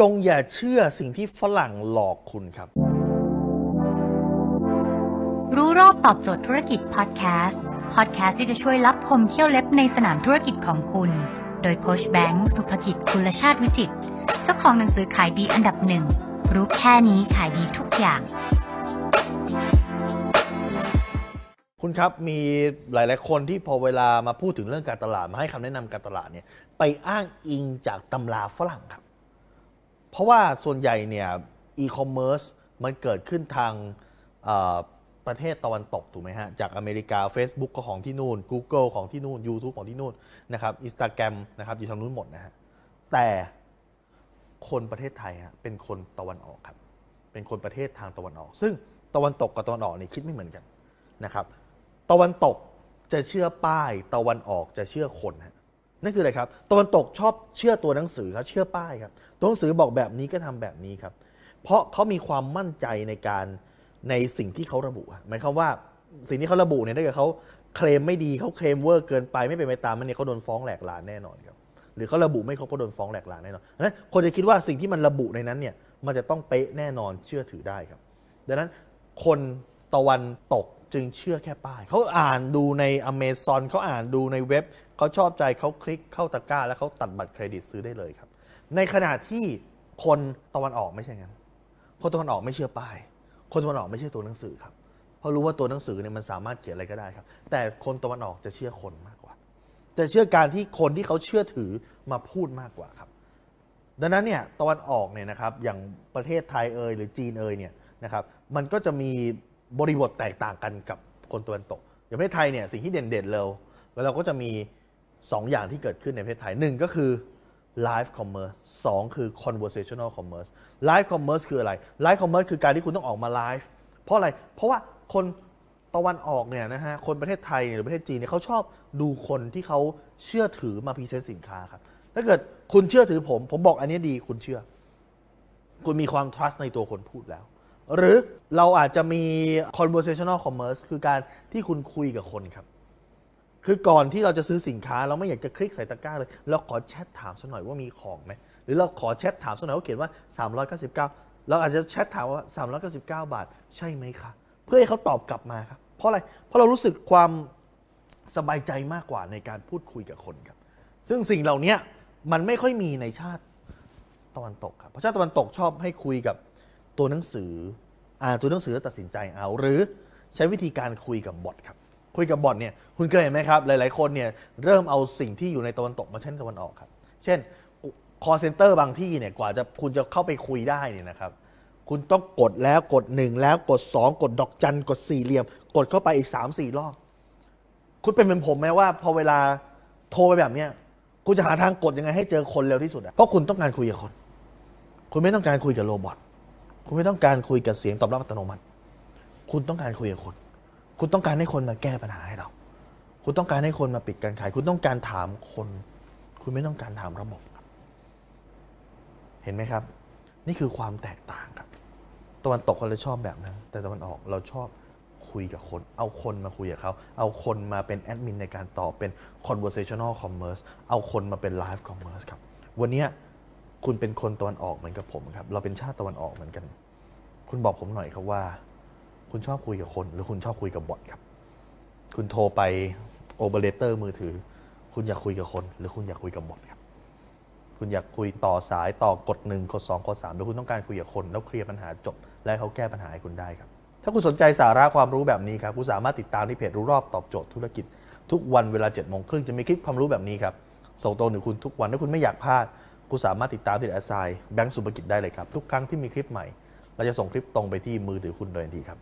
จงอย่าเชื่อสิ่งที่ฝรั่งหลอกคุณครับ รู้รอบตอบโจทย์ธุรกิจพอดแคสต์ พอดแคสต์ที่จะช่วยรับพมเที่ยวเล็บในสนามธุรกิจของคุณ โดยโคชแบงค์สุภกิจคุณชาติวิจิตรเจ้าของหนังสือขายดีอันดับหนึ่ง รู้แค่นี้ขายดีทุกอย่าง คุณครับมีหลาย ๆ คนที่พอเวลามาพูดถึงเรื่องการตลาดมาให้คำแนะนำการตลาดเนี่ยไปอ้างอิงจากตำราฝรั่งครับ เพราะว่าส่วนใหญ่เนี่ยอีคอมเมิร์ซมันเกิดขึ้นทางประเทศตะวันตกถูกไหมฮะ จากอเมริกา Facebook ก็ของที่นู่น Google ของที่นู่น YouTube ของที่นู่นนะครับอินสตาแกรมนะครับอยู่ทางนู้นหมดนะฮะแต่คนประเทศไทยฮะเป็นคนตะวันออกครับ เป็นคนประเทศทางตะวันออก ซึ่งตะวันตกกับตะวันออกนี่คิดไม่เหมือนกันนะครับ ตะวันตกจะเชื่อป้าย ตะวันออกจะเชื่อคนฮะ นั่นคืออะไรครับตะวันตกชอบเชื่อตัวหนังสือครับเชื่อป้ายครับตัวหนังสือบอกแบบนี้ก็ทำแบบนี้ครับ เพราะเขามีความมั่นใจในการในสิ่งที่เขาระบุหมายความว่าสิ่งที่เขาระบุเนี่ยถ้าเกิดเขาเคลมไม่ดีเขาเคลมเวอร์เกินไปไม่เป็นไปตามมันเนี่ยเขาโดนฟ้องแหลกลานแน่นอนครับหรือเขาระบุไม่ครบก็โดนฟ้องแหลกลานแน่นอนนั้นคนจะคิดว่าสิ่งที่มันระบุในนั้นเนี่ยมันจะต้องเป๊ะแน่นอนเชื่อถือได้ครับ ดังนั้นคนตะวันตกจึงเชื่อแค่ป้าย เขาอ่านดูในอเมซอนเขาอ่านดูในเว็บ เขาชอบใจเขาคลิกเข้าตะกร้า แล้วเขาตัดบัตรเครดิตซื้อได้เลยครับ ในขณะที่คนตะวันออกไม่ใช่งั้น คนตะวันออกไม่เชื่อป้าย คนตะวันออกไม่เชื่อตัวหนังสือครับ เพราะรู้ว่าตัวหนังสือเนี่ยมันสามารถเขียนอะไรก็ได้ครับ แต่คนตะวันออกจะเชื่อคนมากกว่า จะเชื่อการที่คนที่เขาเชื่อถือมาพูดมากกว่าครับ ดังนั้นเนี่ยตะวันออกเนี่ยนะครับอย่างประเทศไทยเอยหรือจีนเอยเนี่ยนะครับมันก็จะมี บริบทแตกต่างกันกับคนตะวันตก อย่างประเทศไทยเนี่ยสิ่งที่เด่นๆเลยแล้วเราก็จะมี 2 อย่างที่เกิดขึ้นในประเทศไทยหนึ่งก็คือ live commerce สองคือ conversational commerce live commerce คืออะไร live commerce คือการที่คุณต้องออกมาไลฟ์เพราะอะไร เพราะว่าคนตะวันออกเนี่ยนะฮะ คนประเทศไทยหรือประเทศจีนเนี่ยเขาชอบดูคนที่เขาเชื่อถือมาพรีเซนต์สินค้าครับ ถ้าเกิดคุณเชื่อถือผม ผมบอกอันนี้ดีคุณเชื่อ คุณมีความ trust ในตัวคนพูดแล้ว หรือเราอาจจะมี conversational commerce คือการที่คุณคุยกับคนครับ คือก่อนที่เราจะซื้อสินค้า เราไม่อยากจะคลิกใส่ตะกร้าเลย เราขอแชทถามสักหน่อยว่ามีของไหม หรือเราขอแชทถามสักหน่อยว่าเขียนว่า 399 เราอาจจะแชทถามว่า 399 บาท ใช่ไหมคะ เพื่อให้เขาตอบกลับมาครับ เพราะอะไร เพราะเรารู้สึกความสบายใจมากกว่าในการพูดคุยกับคนครับ ซึ่งสิ่งเหล่านี้มันไม่ค่อยมีในชาติตะวันตกครับ เพราะชาติตะวันตกชอบให้คุยกับ ตัวหนังสืออ่านตัวหนังสือแล้วตัดสินใจเอา หรือใช้วิธีการคุยกับบอทครับคุยกับบอทเนี่ยคุณเคยเห็นไหมครับ หลาย ๆ คนเนี่ยเริ่มเอาสิ่งที่อยู่ในตะวันตกมาใช้ในตะวันออกครับ เช่น call center บางที่เนี่ยกว่าจะคุณจะเข้าไปคุยได้เนี่ยนะครับ คุณต้องกดแล้วกดหนึ่งแล้วกดสองกดดอกจันกดสี่เหลี่ยม กดเข้าไปอีกสามสี่รอบ คุณเป็นเหมือนผมไหมว่า พอเวลาโทรไปแบบเนี้ยคุณจะหาทางกดยังไงให้เจอคนเร็วที่สุดอะเพราะคุณต้องการคุยกับคน คุณไม่ต้องการคุยกับโรบอท คุณไม่ต้องการคุยกับเสียงตอบรับอัตโนมัติ คุณต้องการคุยกับคน คุณต้องการให้คนมาแก้ปัญหาให้เรา คุณต้องการให้คนมาปิดการขาย คุณต้องการถามคน คุณไม่ต้องการถามระบบครับเห็นไหมครับ นี่คือความแตกต่างครับ ตะวันตกเราเลยชอบแบบนั้น แต่ตะวันออกเราชอบคุยกับคน เอาคนมาคุยกับเขา เอาคนมาเป็นแอดมินในการตอบเป็น conversational commerce เอาคนมาเป็น live commerce ครับ วันนี้ คุณเป็นคนตะวันออกเหมือนกับผมครับ เราเป็นชาติตะวันออกเหมือนกัน คุณบอกผมหน่อยครับว่า คุณชอบคุยกับคน หรือคุณชอบคุยกับบอทครับ คุณโทรไปโอเปอเรเตอร์มือถือ คุณอยากคุยกับคน หรือคุณอยากคุยกับบอทครับ คุณอยากคุยต่อสายต่อกดหนึ่งกดสองกดสามหรือคุณต้องการคุยกับคน แล้วเคลียร์ปัญหาจบ และเขาแก้ปัญหาให้คุณได้ครับ ถ้าคุณสนใจสาระความรู้แบบนี้ครับคุณสามารถติดตามที่เพจรู้รอบตอบโจทย์ธุรกิจ ทุกวันเวลา7จ็ดโมงครึ่งจะมีคลิปความรู้แบบนี้ครับส่งตรงถึงคุณทุกวันถ้าคุณไม่อยากพลาด คุณสามารถติดตามที่แอสไซแบงก์สุภกิจได้เลยครับ ทุกครั้งที่มีคลิปใหม่ เราจะส่งคลิปตรงไปที่มือถือคุณโดยทันทีครับ